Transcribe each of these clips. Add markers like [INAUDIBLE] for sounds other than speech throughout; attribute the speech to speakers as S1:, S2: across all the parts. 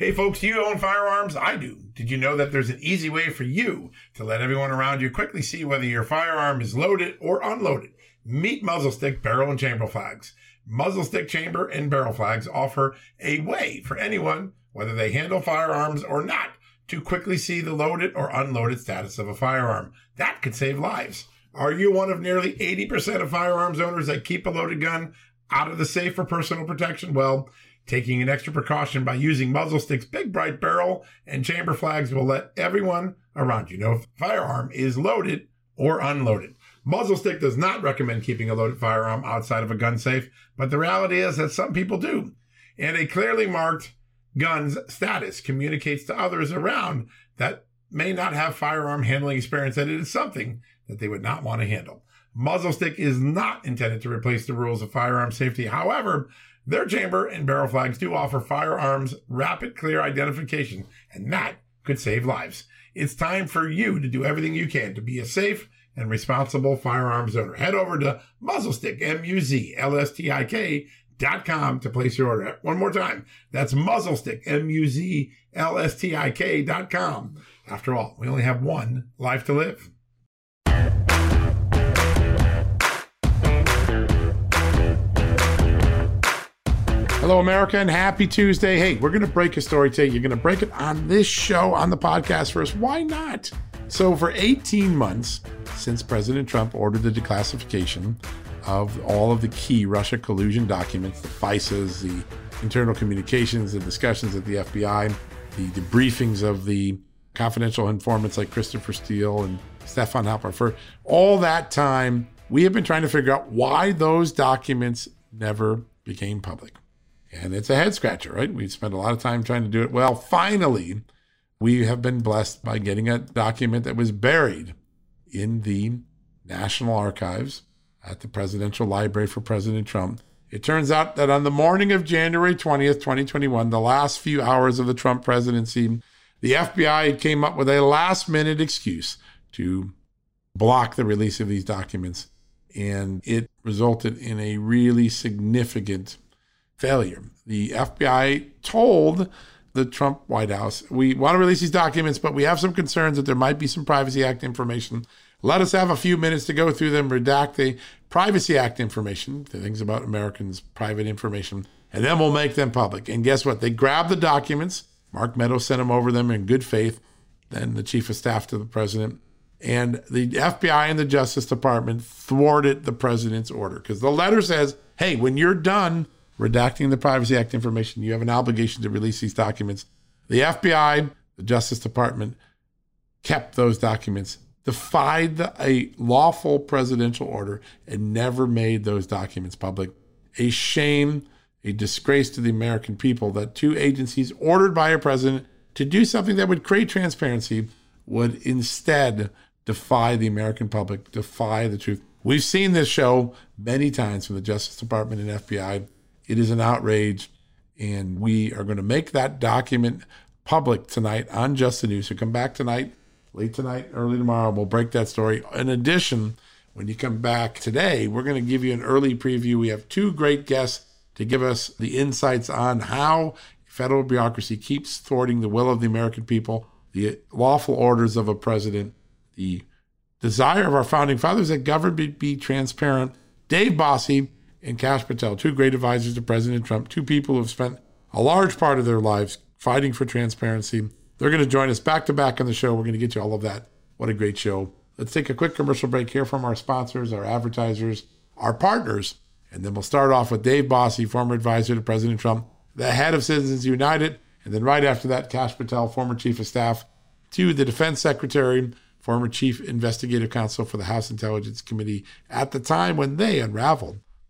S1: Hey folks, you own firearms? I do. Did you know that there's an easy way for you to let everyone around you quickly see whether your firearm is loaded or unloaded? Meet muzzle stick, barrel, and chamber flags. Muzzle stick, chamber, and barrel flags offer a way for anyone, whether they handle firearms or not, to quickly see the loaded or unloaded status of a firearm. That could save lives. Are you one of nearly 80% of firearms owners that keep a loaded gun out of the safe for personal protection? Well, Taking an extra precaution by using muzzle sticks, big bright barrel, and chamber flags will let everyone around you know if a firearm is loaded or unloaded. Muzzle stick does not recommend keeping a loaded firearm outside of a gun safe, but the reality is that some people do. And a clearly marked gun's status communicates to others around that may not have firearm handling experience that it is something that they would not want to handle. Muzzle stick is not intended to replace the rules of firearm safety. However, their chamber and barrel flags do offer firearms rapid clear identification, and that could save lives. It's time for you to do everything you can to be a safe and responsible firearms owner. Head over to muzzlestick, M-U-Z-L-S-T-I-K dot com to place your order. One more time. That's muzzlestick, M-U-Z-L-S-T-I-K dot com. After all, we only have one life to live. Hello, America, and happy Tuesday. Hey, we're going to break a story today. You're going to break it on this show, on the podcast first. Why not? So, for 18 months since President Trump ordered the declassification of all of the key Russia collusion documents, the FISAs, the internal communications, the discussions at the FBI, the debriefings of the confidential informants like Christopher Steele and Stefan Halper, for all that time, we have been trying to figure out why those documents never became public. And it's a head scratcher, right? We spent a lot of time trying to do it. Well, finally, we have been blessed by getting a document that was buried in the National Archives at the Presidential Library for President Trump. It turns out that on the morning of January 20th, 2021, the last few hours of the Trump presidency, the FBI came up with a last minute excuse to block the release of these documents. And it resulted in a really significant failure. The FBI told the Trump White House, we want to release these documents, but we have some concerns that there might be some Privacy Act information. Let us have a few minutes to go through them, redact the Privacy Act information, the things about Americans' private information, and then we'll make them public. And guess what? They grabbed the documents. Mark Meadows sent them over them in good faith. Then the chief of staff to the president. And the FBI and the Justice Department thwarted the president's order because the letter says, hey, when you're done redacting the Privacy Act information, you have an obligation to release these documents. The FBI, the Justice Department, kept those documents, defied the, a lawful presidential order, and never made those documents public. A shame, a disgrace to the American people that two agencies ordered by a president to do something that would create transparency would instead defy the American public, defy the truth. We've seen this show many times from the Justice Department and FBI it is an outrage. And we are going to make that document public tonight on Just the News. So come back tonight, late tonight, early tomorrow. We'll break that story. In addition, when you come back today, we're going to give you an early preview. We have two great guests to give us the insights on how federal bureaucracy keeps thwarting the will of the American people, the lawful orders of a president, the desire of our founding fathers that government be transparent. Dave Bossie and Kash Patel, two great advisors to President Trump, two people who have spent a large part of their lives fighting for transparency. They're going to join us back to back on the show. We're going to get you all of that. What a great show. Let's take a quick commercial break here from our sponsors, our advertisers, our partners, and then we'll start off with Dave Bossie, former advisor to President Trump, the head of Citizens United, and then right after that, Kash Patel, former chief of staff to the defense secretary, former chief investigative counsel for the House Intelligence Committee at the time when they unraveled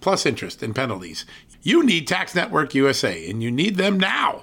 S1: Plus interest and penalties. You need Tax Network USA, and you need them now.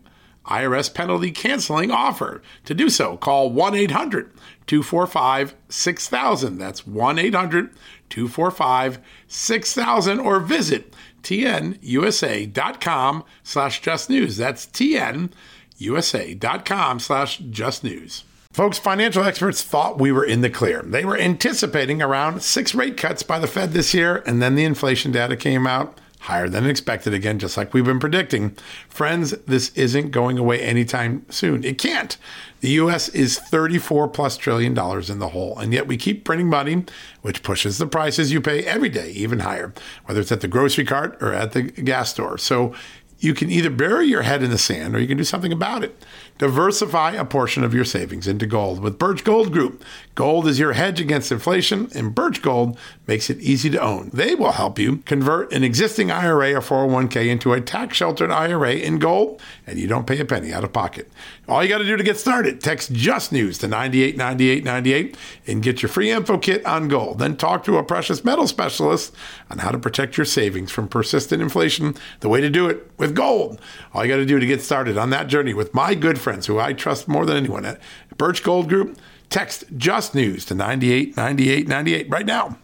S1: IRS penalty canceling offer. To do so, call 1 800 245 6000. That's 1 800 245 6000 or visit tnusa.com slash just news. That's tnusa.com slash just news. Folks, financial experts thought we were in the clear. They were anticipating around six rate cuts by the Fed this year, and then the inflation data came out higher than expected again, just like we've been predicting. Friends, this isn't going away anytime soon. It can't. The US is 34 plus trillion dollars in the hole, and yet we keep printing money, which pushes the prices you pay every day even higher, whether it's at the grocery cart or at the gas store. So you can either bury your head in the sand or you can do something about it. Diversify a portion of your savings into gold with Birch Gold Group. Gold is your hedge against inflation, and Birch Gold makes it easy to own. They will help you convert an existing IRA or 401k into a tax sheltered IRA in gold, and you don't pay a penny out of pocket. All you got to do to get started, text Just News to 989898 and get your free info kit on gold. Then talk to a precious metal specialist on how to protect your savings from persistent inflation. The way to do it with gold. All you got to do to get started on that journey with my good friends who I trust more than anyone at Birch Gold Group. Text Just News to 989898 right now.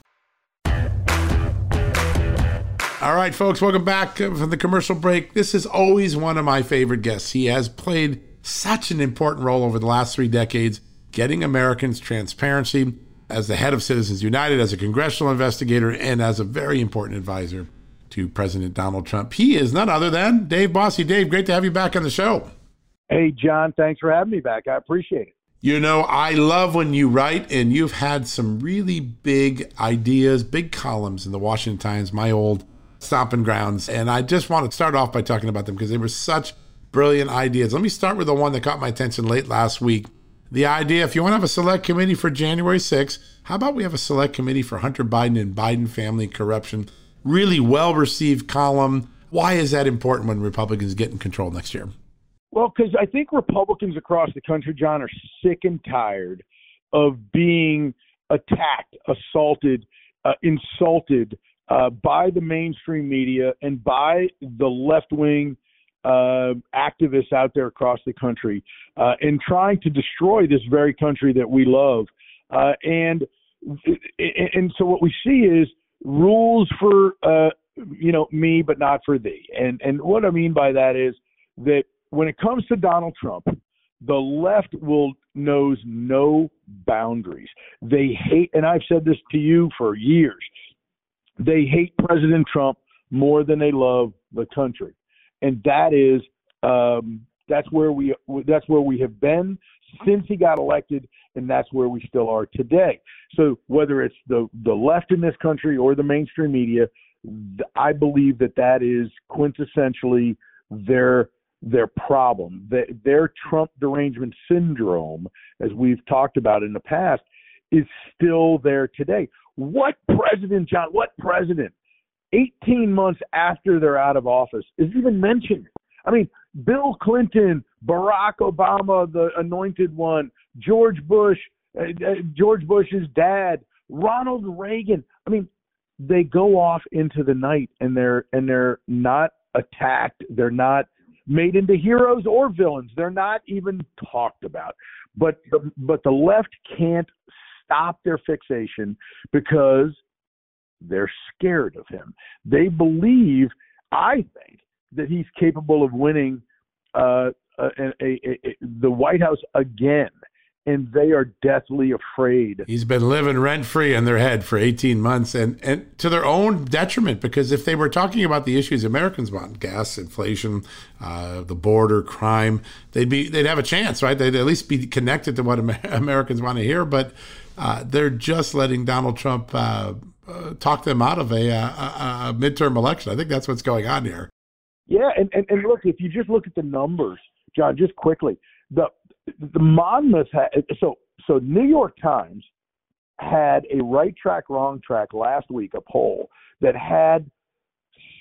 S1: All right, folks, welcome back from the commercial break. This is always one of my favorite guests. He has played such an important role over the last three decades, getting Americans transparency as the head of Citizens United, as a congressional investigator, and as a very important advisor to President Donald Trump. He is none other than Dave Bossie. Dave, great to have you back on the show.
S2: Hey, John, thanks for having me back. I appreciate it.
S1: You know, I love when you write, and you've had some really big ideas, big columns in the Washington Times, my old stomping grounds. And I just want to start off by talking about them because they were such brilliant ideas. Let me start with the one that caught my attention late last week. The idea if you want to have a select committee for January 6th, how about we have a select committee for Hunter Biden and Biden family corruption? Really well received column. Why is that important when Republicans get in control next year?
S2: Well, because I think Republicans across the country, John, are sick and tired of being attacked, assaulted, uh, insulted uh, by the mainstream media and by the left wing uh, activists out there across the country uh, in trying to destroy this very country that we love. Uh, and and so what we see is rules for uh, you know me, but not for thee. And and what I mean by that is that when it comes to Donald Trump, the left will knows no boundaries. They hate, and I've said this to you for years. They hate President Trump more than they love the country, and that is um, that's where we that's where we have been since he got elected, and that's where we still are today. So whether it's the the left in this country or the mainstream media, I believe that that is quintessentially their their problem. Their Trump derangement syndrome, as we've talked about in the past, is still there today. What president, John, what president, 18 months after they're out of office, is even mentioned? I mean, Bill Clinton, Barack Obama, the anointed one, George Bush, uh, uh, George Bush's dad, Ronald Reagan. I mean, they go off into the night and they're and they're not attacked. They're not made into heroes or villains. They're not even talked about. But the, but the left can't stop their fixation because they're scared of him. They believe, I think, that he's capable of winning uh, a, a, a, the White House again and they are deathly afraid.
S1: He's been living rent free in their head for 18 months and, and to their own detriment because if they were talking about the issues Americans want gas, inflation, uh, the border, crime they'd be they'd have a chance, right? They'd at least be connected to what [LAUGHS] Americans want to hear. But uh, they're just letting Donald Trump uh, uh talk them out of a, a, a midterm election. I think that's what's going on here.
S2: Yeah, and, and, and look, if you just look at the numbers, John, just quickly, the the Monmouth so so New York Times had a right track, wrong track last week, a poll that had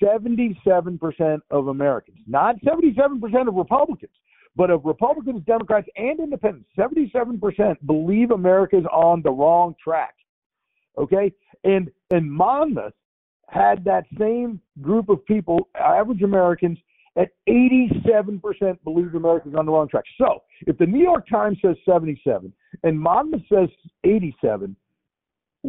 S2: 77% of Americans, not 77% of Republicans, but of Republicans, Democrats, and independents, 77% believe America's on the wrong track. Okay? And and Monmouth had that same group of people, average Americans, at 87% believe America's on the wrong track. So if the New York Times says 77 and Monmouth says 87,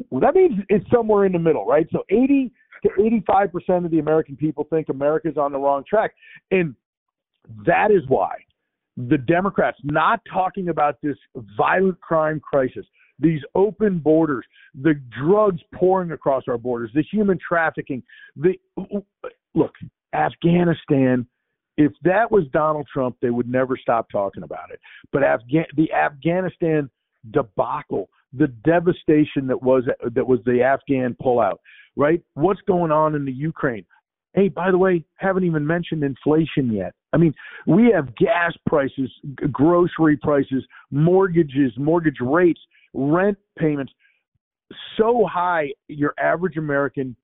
S2: well, that means it's somewhere in the middle, right? So 80 to 85% of the American people think America's on the wrong track. And that is why the Democrats not talking about this violent crime crisis, these open borders, the drugs pouring across our borders, the human trafficking, the look, Afghanistan if that was Donald Trump, they would never stop talking about it. But Afga- the Afghanistan debacle, the devastation that was that was the Afghan pullout, right? What's going on in the Ukraine? Hey, by the way, haven't even mentioned inflation yet. I mean, we have gas prices, grocery prices, mortgages, mortgage rates, rent payments so high your average American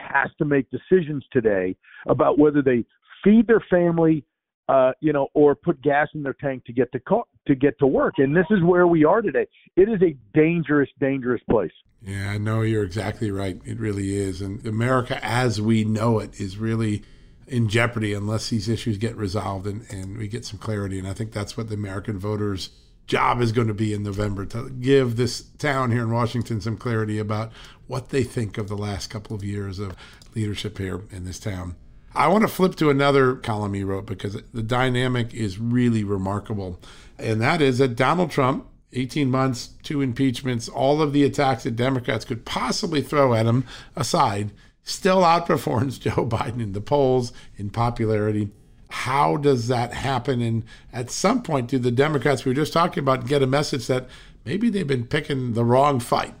S2: has to make decisions today about whether they feed their family, uh, you know, or put gas in their tank to get to co- to get to work. And this is where we are today. It is a dangerous, dangerous place.
S1: Yeah, no, you're exactly right. It really is. And America, as we know it, is really in jeopardy unless these issues get resolved and, and we get some clarity. And I think that's what the American voters' job is going to be in November to give this town here in Washington some clarity about what they think of the last couple of years of leadership here in this town. I want to flip to another column he wrote because the dynamic is really remarkable. And that is that Donald Trump, 18 months, two impeachments, all of the attacks that Democrats could possibly throw at him aside, still outperforms [LAUGHS] Joe Biden in the polls in popularity. How does that happen? And at some point, do the Democrats we were just talking about get a message that maybe they've been picking the wrong fight?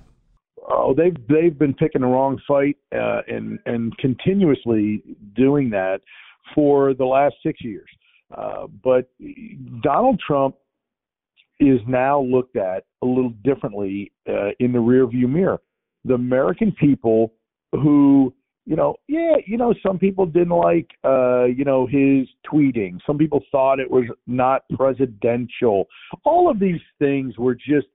S2: Oh, they've they've been picking the wrong fight uh, and and continuously doing that for the last six years. Uh, but Donald Trump is now looked at a little differently uh, in the rearview mirror. The American people who you know, yeah, you know, some people didn't like, uh, you know, his tweeting. Some people thought it was not presidential. All of these things were just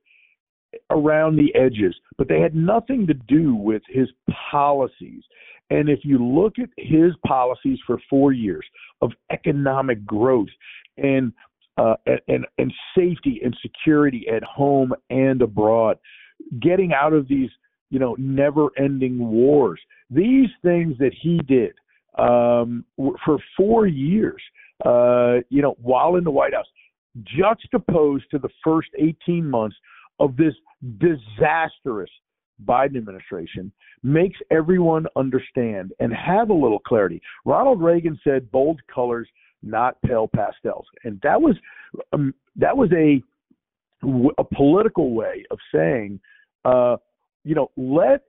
S2: around the edges, but they had nothing to do with his policies. And if you look at his policies for four years of economic growth and uh, and and safety and security at home and abroad, getting out of these you know never-ending wars, these things that he did um, for four years, uh, you know, while in the White House, juxtaposed to the first 18 months of this disastrous Biden administration makes everyone understand and have a little clarity. Ronald Reagan said bold colors, not pale pastels, and that was um, that was a a political way of saying, uh, you know, let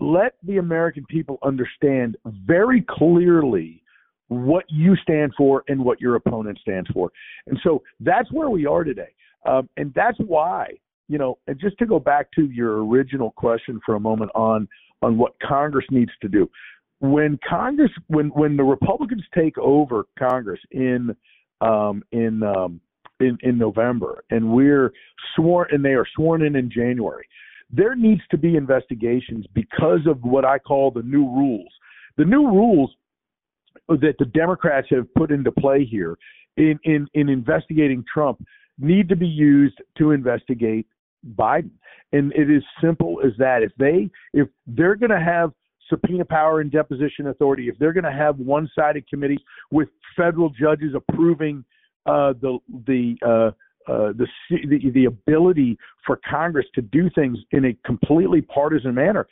S2: let the American people understand very clearly what you stand for and what your opponent stands for, and so that's where we are today, um, and that's why you know, and just to go back to your original question for a moment on on what Congress needs to do. When Congress, when when the Republicans take over Congress in um, in um, in, in November, and we're sworn, and they are sworn in in January, there needs to be investigations because of what I call the new rules. The new rules that the Democrats have put into play here in in, in investigating Trump need to be used to investigate Biden. And it is simple as that. If they if they're going to have subpoena power and deposition authority, if they're going to have one-sided committees with federal judges approving uh, the the uh, uh, the, the the ability for Congress to do things in a completely partisan manner.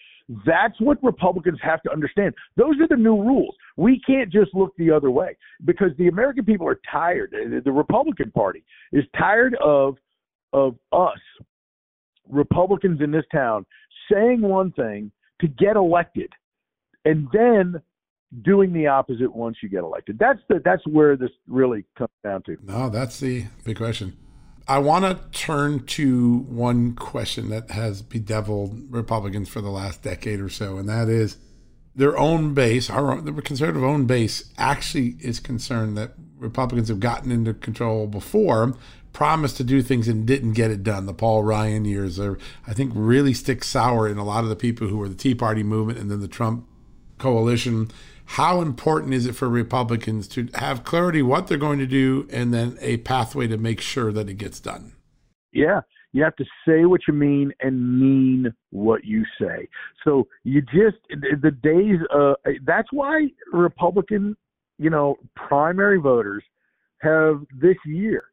S2: That's what Republicans have to understand. Those are the new rules. We can't just look the other way because the American people are tired. The Republican Party is tired of of us Republicans in this town saying one thing to get elected and then doing the opposite once you get elected. That's the that's where this really comes down to.
S1: No, that's the big question. I want to turn to one question that has bedeviled Republicans for the last decade or so, and that is their own base, our own, the conservative own base, actually is concerned that Republicans have gotten into control before, promised to do things and didn't get it done. The Paul Ryan years are, I think, really stick sour in a lot of the people who were the Tea Party movement and then the Trump coalition. How important is it for Republicans to have clarity what they're going to do and then a pathway to make sure that it gets done?
S2: Yeah, you have to say what you mean and mean what you say. So you just the days. Uh, that's why Republican, you know, primary voters have this year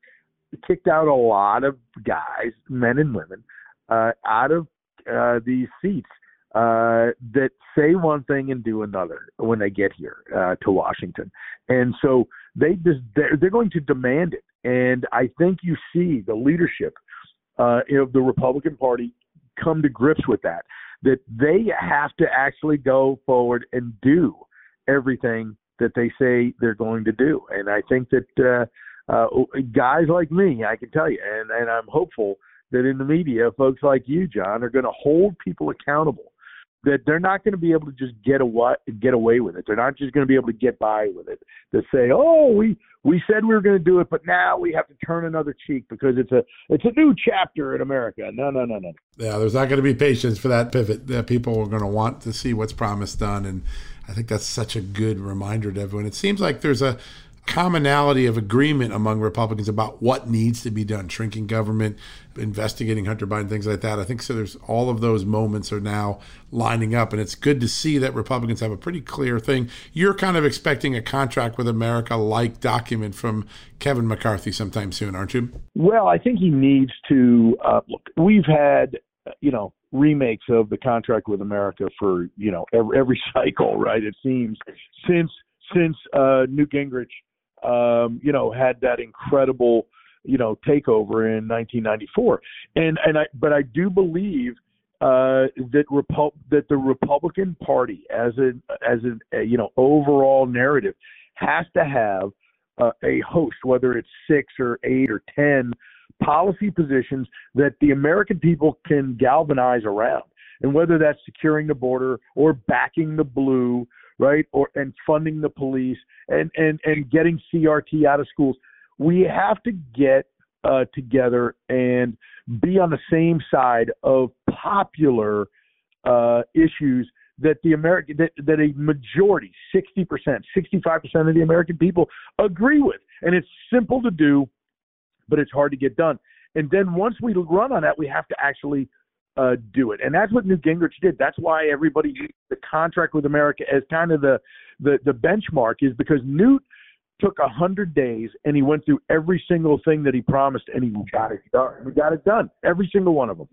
S2: kicked out a lot of guys, men and women, uh, out of uh, these seats uh, that say one thing and do another when they get here uh, to Washington, and so they just they're, they're going to demand it. And I think you see the leadership uh, of the Republican Party come to grips with that. That they have to actually go forward and do everything that they say they're going to do. And I think that uh, uh, guys like me, I can tell you, and, and I'm hopeful that in the media, folks like you, John, are going to hold people accountable that they're not going to be able to just get away get away with it. They're not just going to be able to get by with it. To say, "Oh, we we said we were going to do it, but now we have to turn another cheek because it's a it's a new chapter in America." No, no, no, no.
S1: Yeah, there's not going to be patience for that pivot. That people are going to want to see what's promised done, and I think that's such a good reminder to everyone. It seems like there's a commonality of agreement among Republicans about what needs to be done, shrinking government, investigating Hunter Biden, things like that. I think so. There's all of those moments are now lining up, and it's good to see that Republicans have a pretty clear thing. You're kind of expecting a contract with America like document from Kevin McCarthy sometime soon, aren't you?
S2: Well, I think he needs to uh, look. We've had, you know, remakes of the contract with America for you know every, every [LAUGHS] cycle, right? It seems since since uh, Newt Gingrich um, you know, had that incredible, you know, takeover in 1994. And and I but I do believe uh, that Repu- that the Republican Party as a as a, a you know overall narrative has to have uh, a host, whether it's six or eight or ten policy positions that the American people can galvanize around. And whether that's securing the border or backing the blue right? Or and funding the police and and and getting CRT out of schools. We have to get uh, together and be on the same side of popular uh, issues that the American that, that a majority, sixty percent, sixty five percent of the American people agree with, and it's simple to do, but it's hard to get done. And then once we run on that, we have to actually uh, do it. And that's what Newt Gingrich did. That's why everybody used the contract with America as kind of the the, the benchmark is because Newt took a hundred days and he went through every single thing that he promised and he got it done. He got it done. Every single one of them.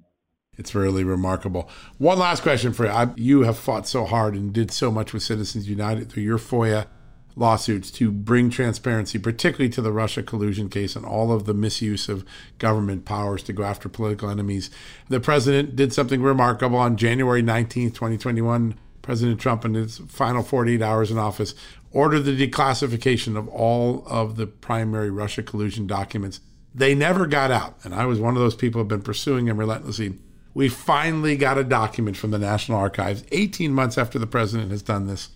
S1: It's really remarkable. One last question for you. I, you have fought so hard and did so much with Citizens United through your FOIA lawsuits to bring transparency, particularly to the Russia collusion case and all of the misuse of government powers to go after political enemies. The president did something remarkable on January 19th, 2021. President Trump, in his final 48 hours in office, ordered the declassification of all of the primary Russia collusion documents. They never got out. And I was one of those people who have been pursuing them relentlessly. We finally got a document from the National Archives 18 months after the president has done this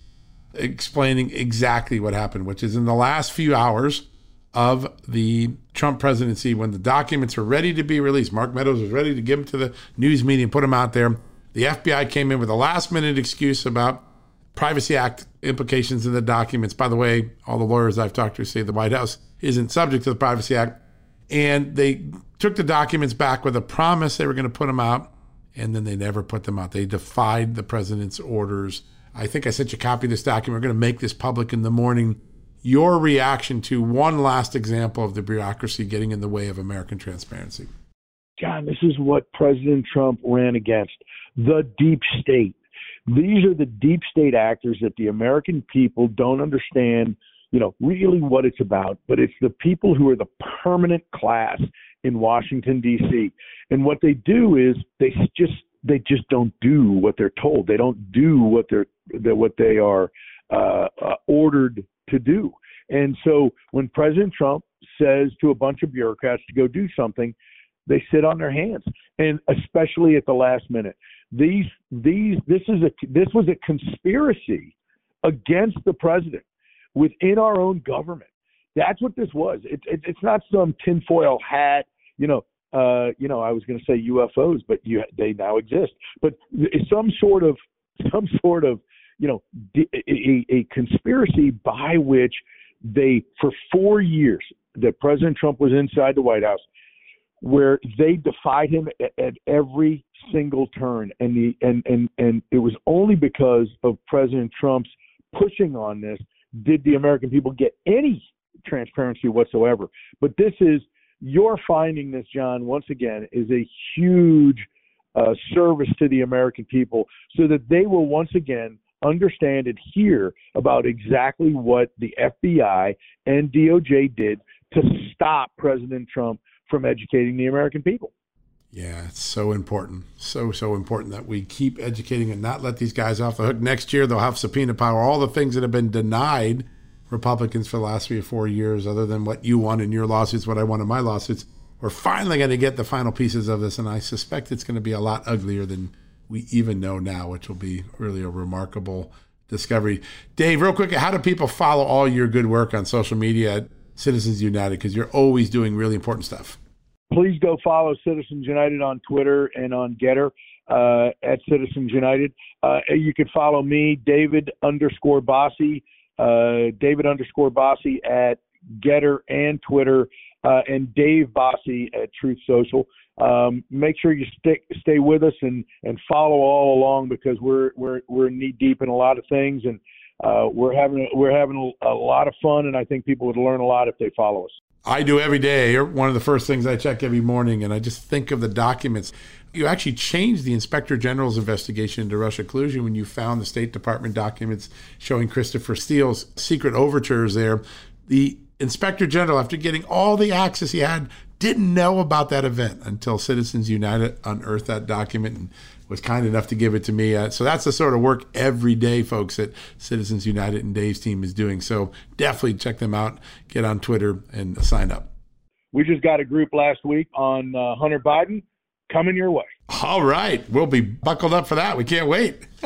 S1: explaining exactly what happened, which is in the last few hours of the Trump presidency, when the documents were ready to be released, Mark Meadows was ready to give them to the news media and put them out there. The FBI came in with a last minute excuse about Privacy Act implications in the documents. By the way, all the lawyers I've talked to say the White House isn't subject to the Privacy Act. And they took the documents back with a promise they were going to put them out, and then they never put them out. They defied the president's orders I think I sent you a copy of this document. We're going to make this public in the morning. Your reaction to one last example of the bureaucracy getting in the way of American transparency.
S2: John, this is what President Trump ran against the deep state. These are the deep state actors that the American people don't understand, you know, really what it's about. But it's the people who are the permanent class in Washington, D.C. And what they do is they just they just don't do what they're told. They don't do what they're that what they are uh, uh, ordered to do. And so when President Trump says to a bunch of bureaucrats to go do something, they sit on their hands, and especially at the last minute. These these this is a this was a conspiracy against the president within our own government. That's what this was. It, it, it's not some tinfoil hat, you know. Uh, you know, I was going to say UFOs, but you, they now exist. But some sort of some sort of you know a, a conspiracy by which they for four years that President Trump was inside the White House, where they defied him at, at every single turn, and the and and and it was only because of President Trump's pushing on this did the American people get any transparency whatsoever. But this is your finding this, John, once again, is a huge uh, service to the American people, so that they will once again understand and hear about exactly what the FBI and DOJ did to stop President Trump from educating the American people.
S1: Yeah, it's so important. So, so important that we keep educating and not let these guys off the hook. Next year, they'll have subpoena power. All the things that have been denied Republicans for the last three or four years, other than what you won in your lawsuits, what I won in my lawsuits, we're finally going to get the final pieces of this. And I suspect it's going to be a lot uglier than we even know now, which will be really a remarkable discovery. Dave, real quick, how do people follow all your good work on social media at Citizens United? Because you're always doing really important stuff.
S2: Please go follow Citizens United on Twitter and on Gettr uh, at Citizens United. Uh, you can follow me, David underscore Bossie, uh, David underscore Bossie at Gettr and Twitter, uh, and Dave Bossie at Truth Social um, make sure you stick stay with us and and follow all along because we're we're we're knee deep in a lot of things and uh, we're having we're having a, a lot of fun and I think people would learn a lot if they follow us.
S1: I do every day. You're one of the first things I check every morning, and I just think of the documents. You actually changed the Inspector General's investigation into Russia collusion when you found the State Department documents showing Christopher Steele's secret overtures there. The Inspector General, after getting all the access he had didn't know about that event until Citizens United unearthed that document and was kind enough to give it to me. Uh, so that's the sort of work every day, folks, that Citizens United and Dave's team is doing. So definitely check them out. Get on Twitter and sign up.
S2: We just got a group last week on uh, Hunter Biden coming your way.
S1: All right. We'll be buckled up for that. We can't wait. [LAUGHS]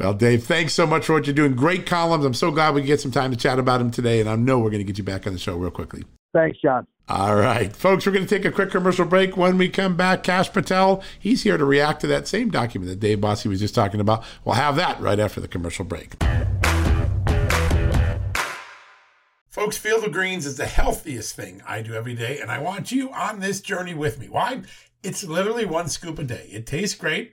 S1: well, Dave, thanks so much for what you're doing. Great columns. I'm so glad we get some time to chat about them today. And I know we're going to get you back on the show real quickly.
S2: Thanks, John.
S1: All right, folks, we're going to take a quick commercial break. When we come back, Kash Patel, he's here to react to that same document that Dave Bossie was just talking about. We'll have that right after the commercial break. Folks, Field of Greens is the healthiest thing I do every day, and I want you on this journey with me. Why? It's literally one scoop a day. It tastes great.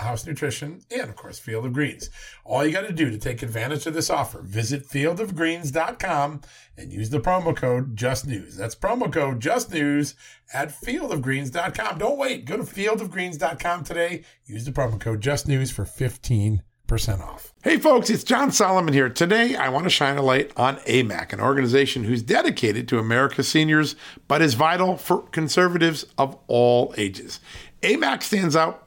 S1: House Nutrition, and of course, Field of Greens. All you got to do to take advantage of this offer, visit fieldofgreens.com and use the promo code JustNews. That's promo code JustNews at fieldofgreens.com. Don't wait. Go to fieldofgreens.com today. Use the promo code JustNews for 15 percent off. Hey folks, it's John Solomon here. Today I want to shine a light on AMAC, an organization who's dedicated to America's seniors, but is vital for conservatives of all ages. AMAC stands out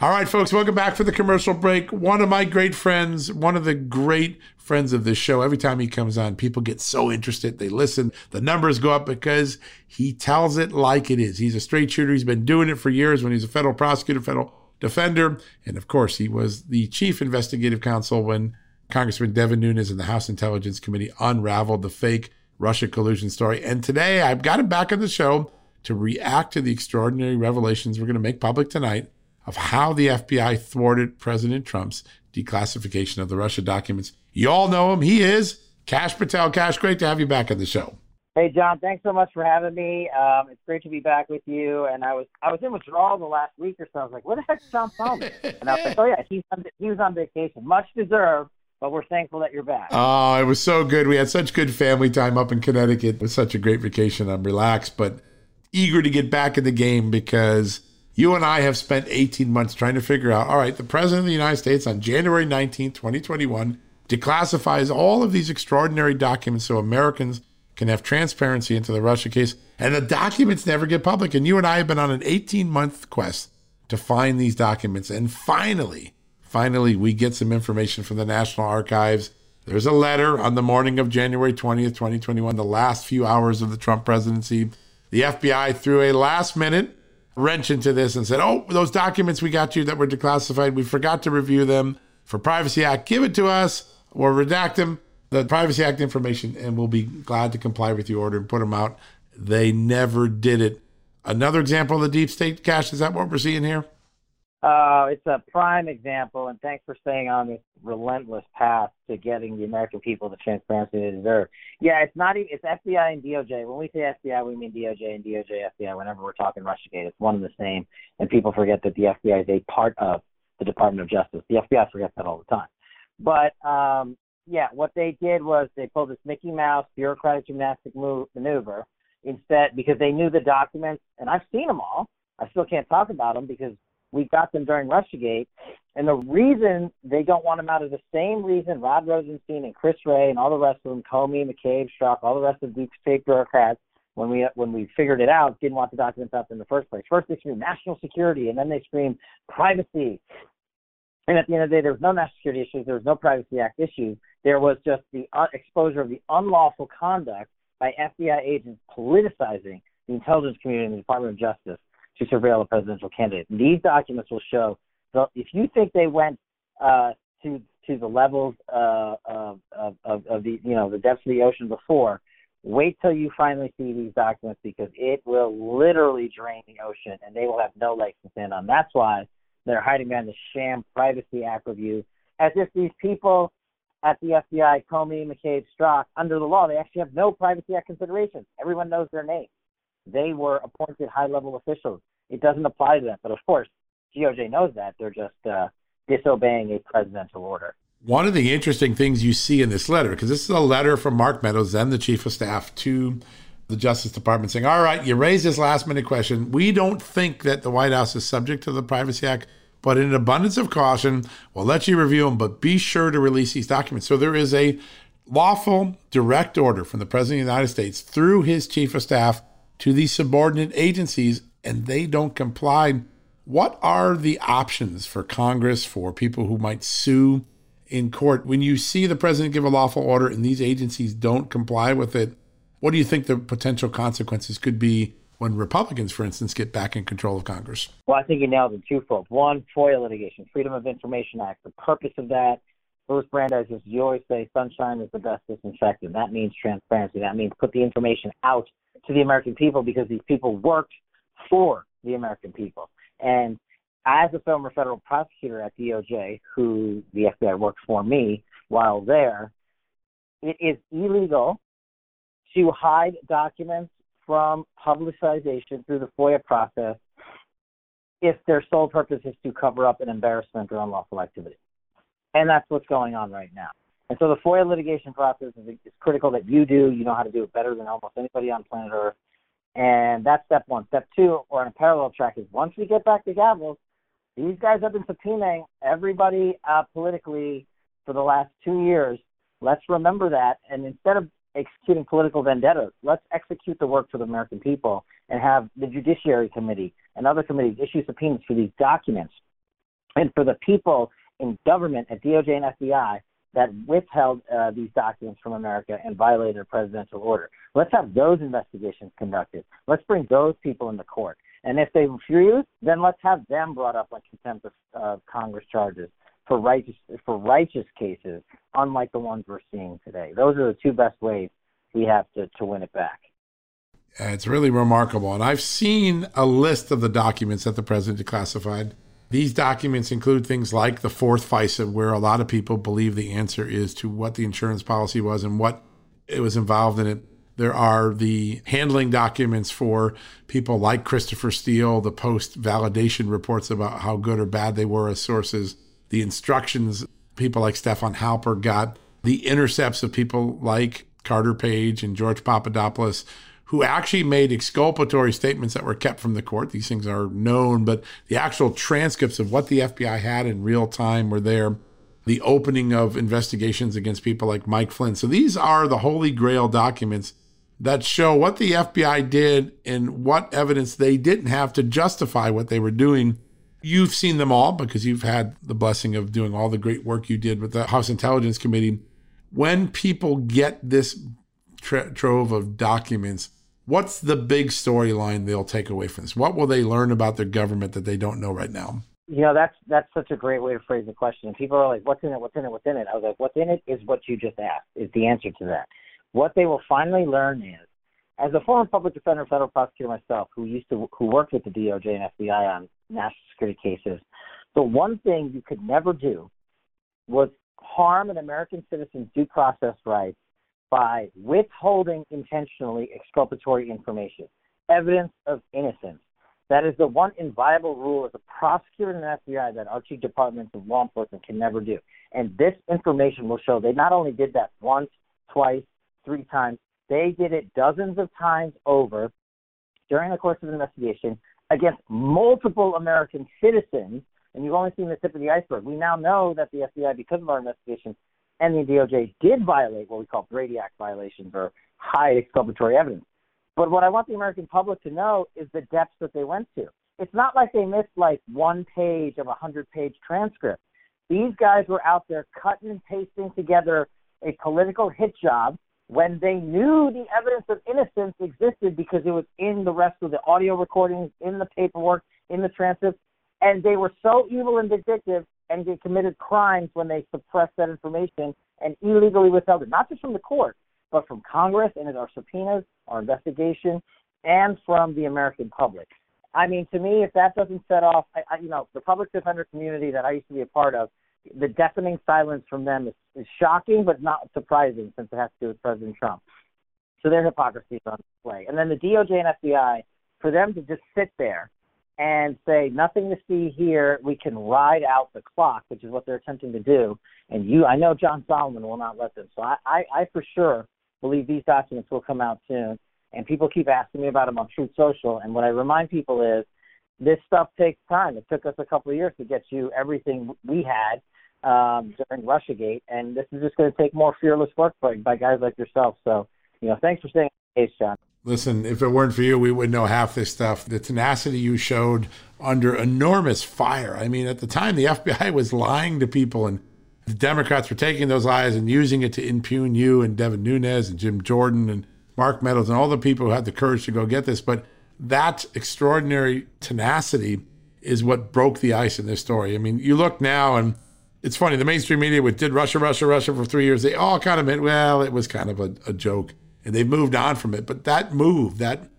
S1: All right, folks, welcome back for the commercial break. One of my great friends, one of the great friends of this show, every time he comes on, people get so interested. They listen, the numbers go up because he tells it like it is. He's a straight shooter. He's been doing it for years when he's a federal prosecutor, federal defender. And of course, he was the chief investigative counsel when Congressman Devin Nunes and the House Intelligence Committee unraveled the fake Russia collusion story. And today I've got him back on the show to react to the extraordinary revelations we're going to make public tonight of how the FBI thwarted President Trump's declassification of the Russia documents. You all know him. He is Kash Patel. Kash, great to have you back on the show.
S3: Hey John, thanks so much for having me. Um, it's great to be back with you. And I was I was in withdrawal the last week or so. I was like, "Where the heck's John Solomon?" [LAUGHS] And I was like, "Oh yeah, he's on, he was on vacation, much deserved." But we're thankful that you're back.
S1: Oh, it was so good. We had such good family time up in Connecticut. It was such a great vacation. I'm relaxed, but eager to get back in the game because you and I have spent 18 months trying to figure out all right, the President of the United States on January 19, 2021, declassifies all of these extraordinary documents so Americans can have transparency into the Russia case, and the documents never get public. And you and I have been on an 18 month quest to find these documents. And finally, finally, we get some information from the National Archives. There's a letter on the morning of January 20th, 2021, the last few hours of the Trump presidency. The FBI, threw a last minute wrench into this and said, "Oh, those documents we got you that were declassified, we forgot to review them for Privacy Act. Give it to us or redact them, the Privacy Act information, and we'll be glad to comply with your order and put them out." They never did it. Another example of the deep state Kash. Is that what we're seeing here?
S3: Uh, it's a prime example, and thanks for staying on this relentless path to getting the American people the transparency they deserve. Yeah, it's not even it's FBI and DOJ. When we say FBI, we mean DOJ and DOJ FBI. Whenever we're talking RussiaGate, it's one and the same, and people forget that the FBI is a part of the Department of Justice. The FBI forgets that all the time. But um, yeah, what they did was they pulled this Mickey Mouse bureaucratic gymnastic move, maneuver instead because they knew the documents, and I've seen them all. I still can't talk about them because we got them during Russiagate. And the reason they don't want them out is the same reason Rod Rosenstein and Chris Wray and all the rest of them, Comey, McCabe, Strzok, all the rest of deep state bureaucrats, when we when we figured it out, didn't want the documents out in the first place. First they screamed national security, and then they screamed privacy. And at the end of the day, there was no national security issues, there was no Privacy Act issues. There was just the uh, exposure of the unlawful conduct by FBI agents politicizing the intelligence community and the Department of Justice to surveil a presidential candidate. These documents will show that if you think they went uh, to to the levels uh, of, of, of the you know the depths of the ocean before, wait till you finally see these documents because it will literally drain the ocean and they will have no legs to stand on. That's why they're hiding behind the sham Privacy Act review, as if these people at the FBI, Comey, McCabe, Strzok, under the law, they actually have no Privacy Act considerations. Everyone knows their names. They were appointed high level officials. It doesn't apply to them. But of course, DOJ knows that. They're just uh, disobeying a presidential order.
S1: One of the interesting things you see in this letter, because this is a letter from Mark Meadows, then the chief of staff, to the Justice Department saying, All right, you raised this last minute question. We don't think that the White House is subject to the Privacy Act, but in an abundance of caution, we'll let you review them, but be sure to release these documents. So there is a lawful direct order from the President of the United States through his chief of staff to these subordinate agencies and they don't comply. What are the options for Congress, for people who might sue in court? When you see the president give a lawful order and these agencies don't comply with it, what do you think the potential consequences could be when Republicans, for instance, get back in control of Congress?
S3: Well, I think you nailed it twofold. One, FOIA litigation, Freedom of Information Act. The purpose of that, Bruce Brandeis, as you always say, sunshine is the best disinfectant. That means transparency. That means put the information out to the American people because these people worked for the American people. And as a former federal prosecutor at DOJ, who the FBI worked for me while there, it is illegal to hide documents from publicization through the FOIA process if their sole purpose is to cover up an embarrassment or unlawful activity. And that's what's going on right now. And so the FOIA litigation process is, is critical that you do. You know how to do it better than almost anybody on planet Earth. And that's step one. Step two, or on a parallel track, is once we get back to gavels, these guys have been subpoenaing everybody uh, politically for the last two years. Let's remember that. And instead of executing political vendettas, let's execute the work for the American people and have the Judiciary Committee and other committees issue subpoenas for these documents and for the people in government at DOJ and FBI that withheld uh, these documents from America and violated a presidential order. Let's have those investigations conducted. Let's bring those people into court. And if they refuse, then let's have them brought up on contempt of uh, Congress charges for righteous for righteous cases, unlike the ones we're seeing today. Those are the two best ways we have to, to win it back.
S1: It's really remarkable. And I've seen a list of the documents that the president declassified. These documents include things like the fourth FISA, where a lot of people believe the answer is to what the insurance policy was and what it was involved in it. There are the handling documents for people like Christopher Steele, the post validation reports about how good or bad they were as sources, the instructions people like Stefan Halper got, the intercepts of people like Carter Page and George Papadopoulos, who actually made exculpatory statements that were kept from the court. These things are known, but the actual transcripts of what the FBI had in real time were there. The opening of investigations against people like Mike Flynn. So these are the holy grail documents that show what the FBI did and what evidence they didn't have to justify what they were doing. You've seen them all because you've had the blessing of doing all the great work you did with the House Intelligence Committee. When people get this trove of documents, what's the big storyline they'll take away from this? What will they learn about their government that they don't know right now?
S3: You know, that's that's such a great way to phrase the question. People are like, "What's in it? What's in it? What's in it?" I was like, "What's in it is what you just asked. Is the answer to that." What they will finally learn is, as a former public defender, federal prosecutor myself, who used to who worked with the DOJ and FBI on national security cases, the one thing you could never do was harm an American citizen's due process rights by withholding intentionally exculpatory information, evidence of innocence. That is the one inviolable rule as a prosecutor in the FBI that our chief departments of law enforcement can never do. And this information will show they not only did that once, twice, three times. They did it dozens of times over during the course of the investigation against multiple American citizens, and you've only seen the tip of the iceberg. We now know that the FBI, because of our investigation, and the DOJ did violate what we call Brady Act violations or high exculpatory evidence. But what I want the American public to know is the depths that they went to. It's not like they missed like one page of a hundred page transcript. These guys were out there cutting and pasting together a political hit job when they knew the evidence of innocence existed because it was in the rest of the audio recordings, in the paperwork, in the transcripts, and they were so evil and vindictive and they committed crimes when they suppressed that information and illegally withheld it, not just from the court, but from Congress and our subpoenas, our investigation, and from the American public. I mean, to me, if that doesn't set off, I, I, you know, the public defender community that I used to be a part of, the deafening silence from them is, is shocking, but not surprising since it has to do with President Trump. So their hypocrisy is on display. And then the DOJ and FBI, for them to just sit there and say nothing to see here, we can ride out the clock, which is what they're attempting to do. And you, I know John Solomon will not let them. So I, I, I for sure believe these documents will come out soon. And people keep asking me about them on Truth Social. And what I remind people is this stuff takes time. It took us a couple of years to get you everything we had um, during RussiaGate, and this is just going to take more fearless work by, by guys like yourself. So, you know, thanks for staying on the case, John.
S1: Listen, if it weren't for you, we wouldn't know half this stuff. The tenacity you showed under enormous fire. I mean, at the time, the [LAUGHS] FBI was lying to people, and the Democrats were taking those lies and using it to impugn you and Devin Nunes and Jim Jordan and Mark Meadows and all the people who had the courage to go get this. But that extraordinary tenacity is what broke the ice in this story. I mean, you look now and it's funny, the mainstream media with did Russia, Russia, Russia for three years, they all kind of meant, well, it was kind of a, a joke. And they've moved on from it. But that move, that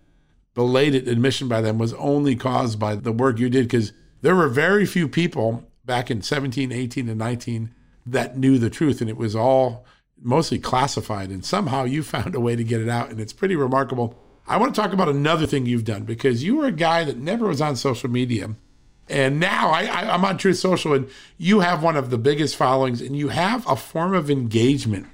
S1: belated admission by them was only caused by the work you did because there were very few people back in 17, 18, and 19 that knew the truth. And it was all mostly classified. And somehow you [LAUGHS] found a way to get it out. And it's pretty remarkable. I want to talk about another thing you've done because you were a guy that never was on social media. And now I, I'm on Truth Social, and you have one of the biggest followings, and you have a form of engagement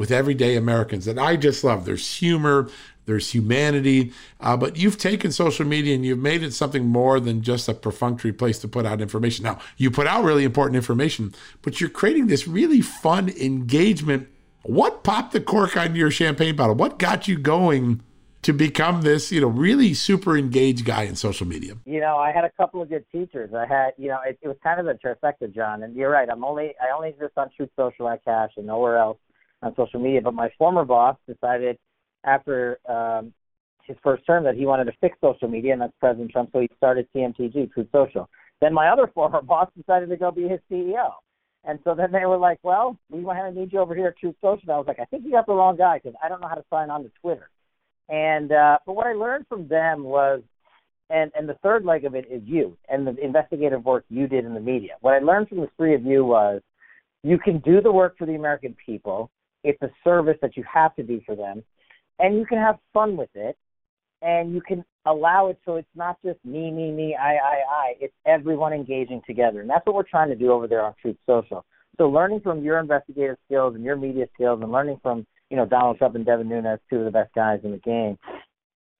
S1: with everyday Americans that I just love. There's humor, there's humanity, uh, but you've taken social media and you've made it something more than just a perfunctory place to put out information. Now, you put out really important information, but you're creating this really fun engagement. What popped the cork on your champagne bottle? What got you going? to become this, you know, really super engaged guy in social media?
S3: You know, I had a couple of good teachers. I had, you know, it, it was kind of a trifecta, John. And you're right. I'm only, I only exist on Truth Social at Kash and nowhere else on social media. But my former boss decided after um, his first term that he wanted to fix social media, and that's President Trump. So he started TMTG, Truth Social. Then my other [LAUGHS] former boss decided to go be his CEO. And so then they were like, well, we want to need you over here at Truth Social. And I was like, I think you got the wrong guy because I don't know how to sign on to Twitter. And uh, but what I learned from them was, and and the third leg of it is you and the investigative work you did in the media. What I learned from the three of you was, you can do the work for the American people. It's a service that you have to do for them, and you can have fun with it, and you can allow it so it's not just me, me, me, I, I, I. It's everyone engaging together, and that's what we're trying to do over there on Truth Social. So learning from your investigative skills and your media skills, and learning from you know, Donald Trump and Devin Nunes, two of the best guys in the game.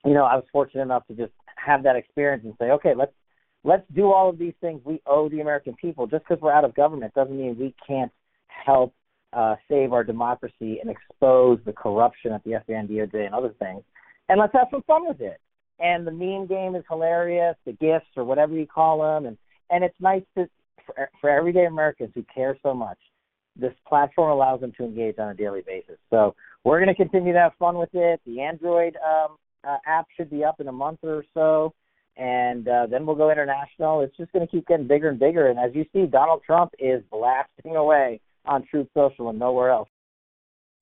S3: You know, I was fortunate enough to just have that experience and say, okay, let's let's do all of these things we owe the American people. Just because we're out of government doesn't mean we can't help uh, save our democracy and expose the corruption at the FBI and DOJ and other things. And let's have some fun with it. And the meme game is hilarious, the gifts or whatever you call them, and and it's nice to for, for everyday Americans who care so much this platform allows them to engage on a daily basis. So we're going to continue to have fun with it. The Android um, uh, app should be up in a month or so, and uh, then we'll go international. It's just going to keep getting bigger and bigger. And as you see, Donald Trump is blasting away on Truth Social and nowhere else.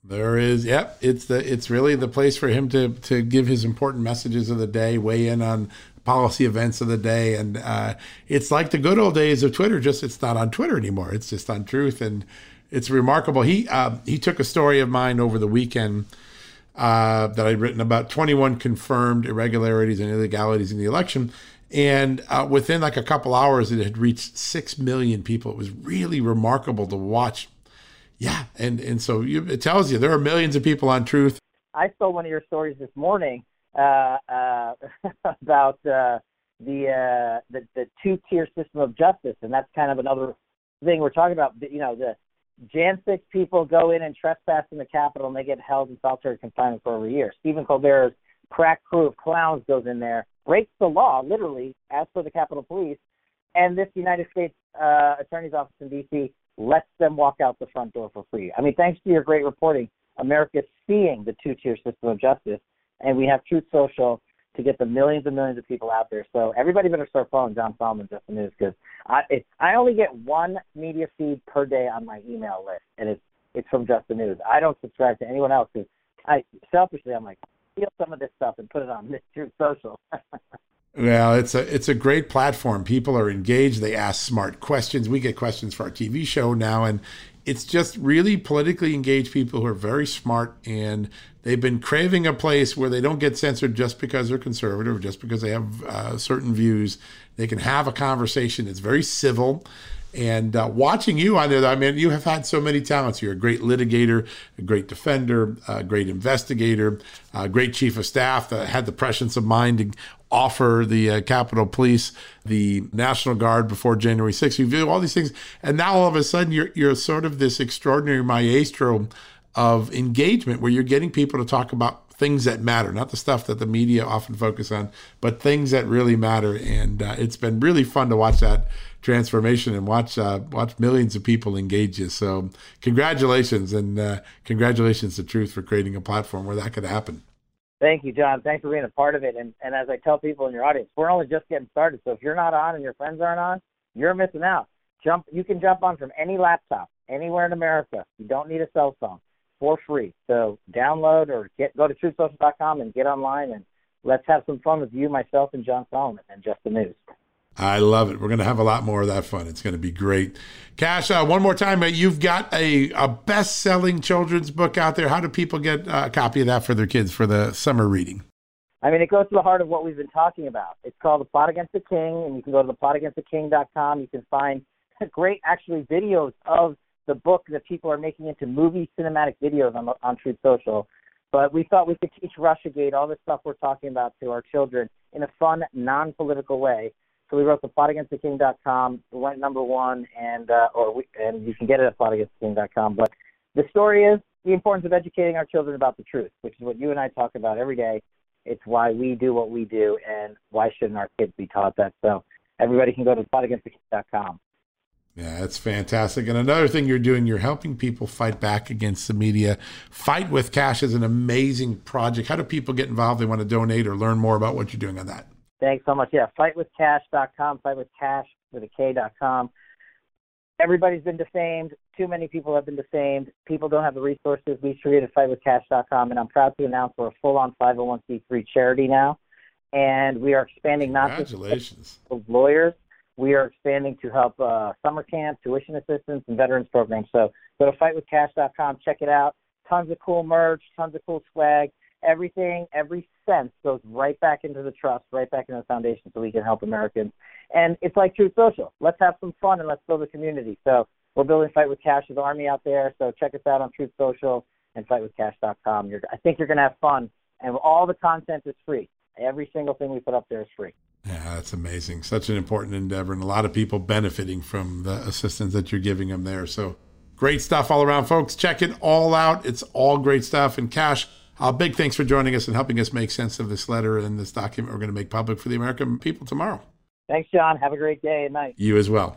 S1: There is, yep. It's the it's really the place for him to to give his important messages of the day, weigh in on policy events of the day, and uh, it's like the good old days of Twitter. Just it's not on Twitter anymore. It's just on Truth, and it's remarkable. He uh, he took a story of mine over the weekend uh, that I'd written about 21 confirmed irregularities and illegalities in the election, and uh, within like a couple hours, it had reached six million people. It was really remarkable to watch. Yeah, and and so you, it tells you there are millions of people on Truth.
S3: I saw one of your stories this morning uh, uh, [LAUGHS] about uh, the the the two tier system of justice, and that's kind of another thing we're talking about. You know the Jan 6 people go in and trespass in the Capitol and they get held in solitary confinement for over a year. Stephen Colbert's crack crew of clowns goes in there, breaks the law, literally, as per the Capitol Police, and this United States uh, Attorney's Office in D.C. lets them walk out the front door for free. I mean, thanks to your great reporting, America's seeing the two tier system of justice, and we have Truth Social to get the millions and millions of people out there. So everybody better start following John Solomon Just the News because I it, I only get one media feed per day on my email list, and it's it's from Just the News. I don't subscribe to anyone else because I selfishly I'm like steal some of this stuff and put it on [LAUGHS] Truth Social.
S1: Well, it's a it's a great platform. People are engaged. They ask smart questions. We get questions for our TV show now, and it's just really politically engaged people who are very smart and they've been craving a place where they don't get censored just because they're conservative or just because they have uh, certain views. They can have a conversation. It's very civil. And uh, watching you on there, I mean, you have had so many talents. You're a great litigator, a great defender, a great investigator, a great chief of staff that had the prescience of mind to offer the uh, Capitol Police the National Guard before January 6th. You do all these things, and now all of a sudden you're you're sort of this extraordinary maestro of engagement where you're getting people to talk about things that matter, not the stuff that the media often focus on, but things that really matter. And uh, it's been really fun to watch that transformation and watch uh, watch millions of people engage you. So congratulations and uh, congratulations to Truth for creating a platform where that could happen.
S3: Thank you, John. Thanks for being a part of it. And and as I tell people in your audience, we're only just getting started. So if you're not on and your friends aren't on, you're missing out. Jump you can jump on from any laptop, anywhere in America. You don't need a cell phone for free. So download or get go to truthsocial.com and get online and let's have some fun with you, myself, and John Solomon and just the news.
S1: I love it. We're going to have a lot more of that fun. It's going to be great. Kash, uh, one more time, you've got a, a best selling children's book out there. How do people get a copy of that for their kids for the summer reading?
S3: I mean, it goes to the heart of what we've been talking about. It's called The Plot Against the King, and you can go to theplotagainsttheking.com. You can find [LAUGHS] great, actually, videos of the book that people are making into movie cinematic videos on, on Truth Social. But we thought we could teach Russiagate, all the stuff we're talking about, to our children in a fun, non political way. So we wrote the plotagainsttheking.com. Went number one, and uh, or we, and you can get it at plotagainsttheking.com. But the story is the importance of educating our children about the truth, which is what you and I talk about every day. It's why we do what we do, and why shouldn't our kids be taught that? So everybody can go to plotagainsttheking.com.
S1: Yeah, that's fantastic. And another thing you're doing, you're helping people fight back against the media. Fight with Kash is an amazing project. How do people get involved? They want to donate or learn more about what you're doing on that.
S3: Thanks so much. Yeah, fightwithkash.com, fightwithkash with a K.com. Everybody's been defamed. Too many people have been defamed. People don't have the resources. We created fightwithkash.com, and I'm proud to announce we're a full-on 501c3 charity now, and we are expanding not just lawyers. We are expanding to help uh, summer camp, tuition assistance, and veterans programs. So go to fightwithkash.com, check it out. Tons of cool merch, tons of cool swag everything, every cent goes right back into the trust, right back into the foundation so we can help Americans. And it's like Truth Social. Let's have some fun and let's build a community. So we're building Fight with Kash's army out there. So check us out on Truth Social and fightwithkash.com. You're, I think you're going to have fun. And all the content is free. Every single thing we put up there is free.
S1: Yeah, that's amazing. Such an important endeavor, and a lot of people benefiting from the assistance that you're giving them there. So great stuff all around, folks. Check it all out. It's all great stuff. And Kash, uh, big thanks for joining us and helping us make sense of this letter and this document we're going to make public for the American people tomorrow.
S3: Thanks, John. Have a great day and night.
S1: You as well.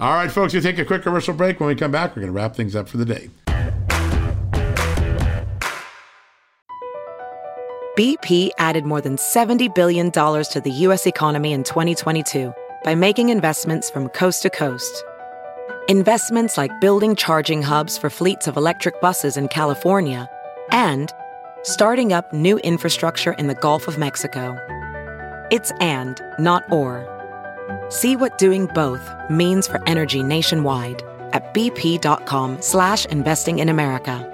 S1: All right, folks, we'll take a quick commercial break. When we come back, we're going to wrap things up for the day.
S4: BP added more than $70 billion to the U.S. economy in 2022 by making investments from coast to coast. Investments like building charging hubs for fleets of electric buses in California and starting up new infrastructure in the Gulf of Mexico. It's and, not or. See what doing both means for energy nationwide at bp.com slash investing in America.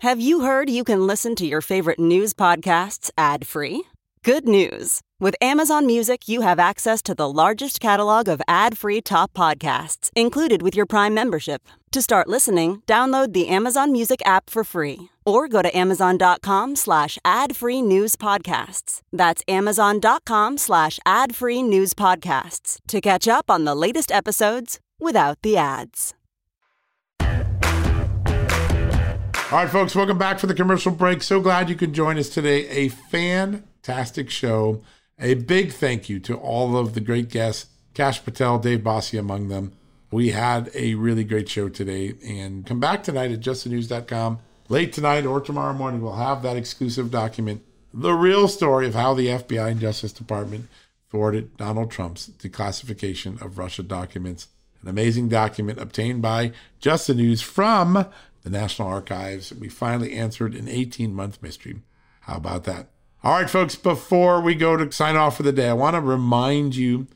S5: Have you heard you can listen to your favorite news podcasts ad-free? Good news. With Amazon Music, you have access to the largest catalog of ad-free top podcasts included with your Prime membership. To start listening, download the Amazon Music app for free or go to amazon.com slash ad-free news podcasts. That's amazon.com slash ad-free news podcasts to catch up on the latest episodes without the ads.
S1: All right, folks, welcome back for the commercial break. So glad you could join us today. A fantastic show. A big thank you to all of the great guests, Kash Patel, Dave Bossie among them. We had a really great show today. And come back tonight at justthenews.com. Late tonight or tomorrow morning, we'll have that exclusive document, the real story of how the FBI and Justice Department thwarted Donald Trump's declassification of Russia documents. An amazing document obtained by Just the News from the National Archives. We finally answered an 18 month mystery. How about that? All right, folks, before we go to sign off for the day, I want to remind you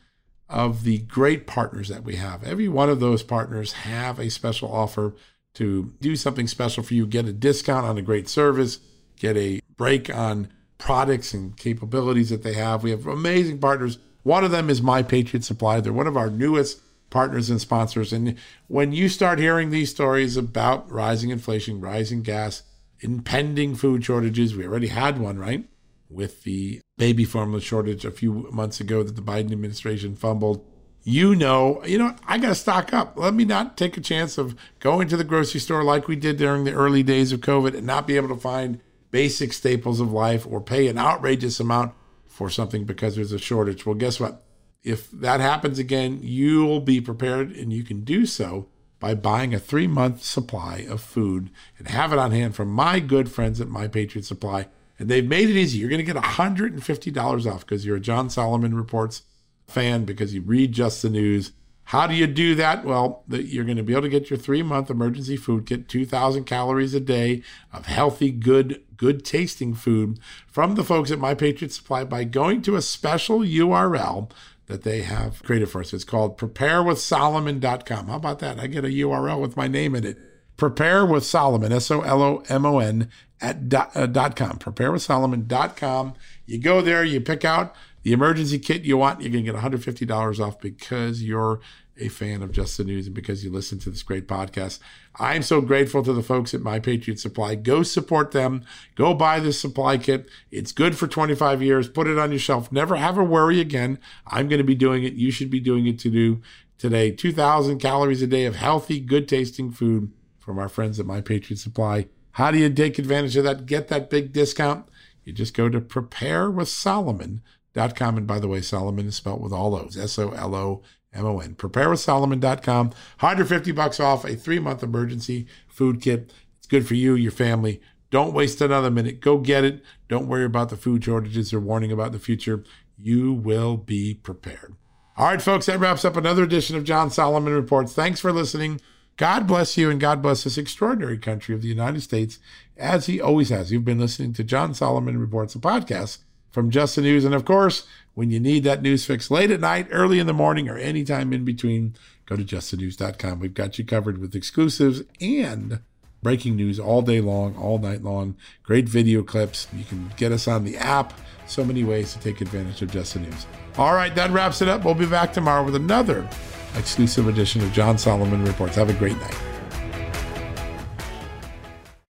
S1: of the great partners that we have. Every one of those partners have a special offer to do something special for you, get a discount on a great service, get a break on products and capabilities that they have. We have amazing partners. One of them is My Patriot Supply. They're one of our newest partners and sponsors. And when you start hearing these stories about rising inflation, rising gas, impending food shortages, we already had one, right? With the baby formula shortage a few months ago that the Biden administration fumbled. You know, you know, I got to stock up. Let me not take a chance of going to the grocery store like we did during the early days of COVID and not be able to find basic staples of life or pay an outrageous amount for something because there's a shortage. Well, guess what? If that happens again, you'll be prepared and you can do so by buying a three month supply of food and have it on hand from my good friends at My Patriot Supply. And they've made it easy. You're going to get $150 off because you're a John Solomon Reports fan, because you read Just the News. How do you do that? Well, you're going to be able to get your three month emergency food kit, 2,000 calories a day of healthy, good, good tasting food from the folks at My Patriot Supply by going to a special URL that they have created for us. It's called preparewithsolomon.com. How about that? I get a URL with my name in it. Prepare with Solomon, S O L O M O N, at dot, uh, dot com. Preparewithsolomon.com. You go there, you pick out the emergency kit you want. You're going to get $150 off because you're a fan of Just the News and because you listen to this great podcast. I'm so grateful to the folks at My Patriot Supply. Go support them. Go buy this supply kit. It's good for 25 years. Put it on your shelf. Never have a worry again. I'm going to be doing it. You should be doing it to do today. 2,000 calories a day of healthy, good tasting food from our friends at My Patriot Supply. How do you take advantage of that? Get that big discount. You just go to preparewithsolomon.com. And by the way, Solomon is spelled with all those S O L O M O N. Preparewithsolomon.com. 150 bucks off a three month emergency food kit. It's good for you, your family. Don't waste another minute. Go get it. Don't worry about the food shortages or warning about the future. You will be prepared. All right, folks, that wraps up another edition of John Solomon Reports. Thanks for listening. God bless you and God bless this extraordinary country of the United States, as He always has. You've been listening to John Solomon Reports, a podcast from Just the News. And of course, when you need that news fix late at night, early in the morning, or anytime in between, go to justthenews.com. We've got you covered with exclusives and breaking news all day long, all night long. Great video clips. You can get us on the app. So many ways to take advantage of Just the News. All right, that wraps it up. We'll be back tomorrow with another exclusive edition of John Solomon Reports. Have a great night.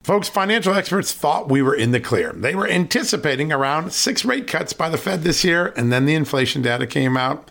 S1: Folks, financial experts thought we were in the clear. They were anticipating around six rate cuts by the Fed this year, and then the inflation data came out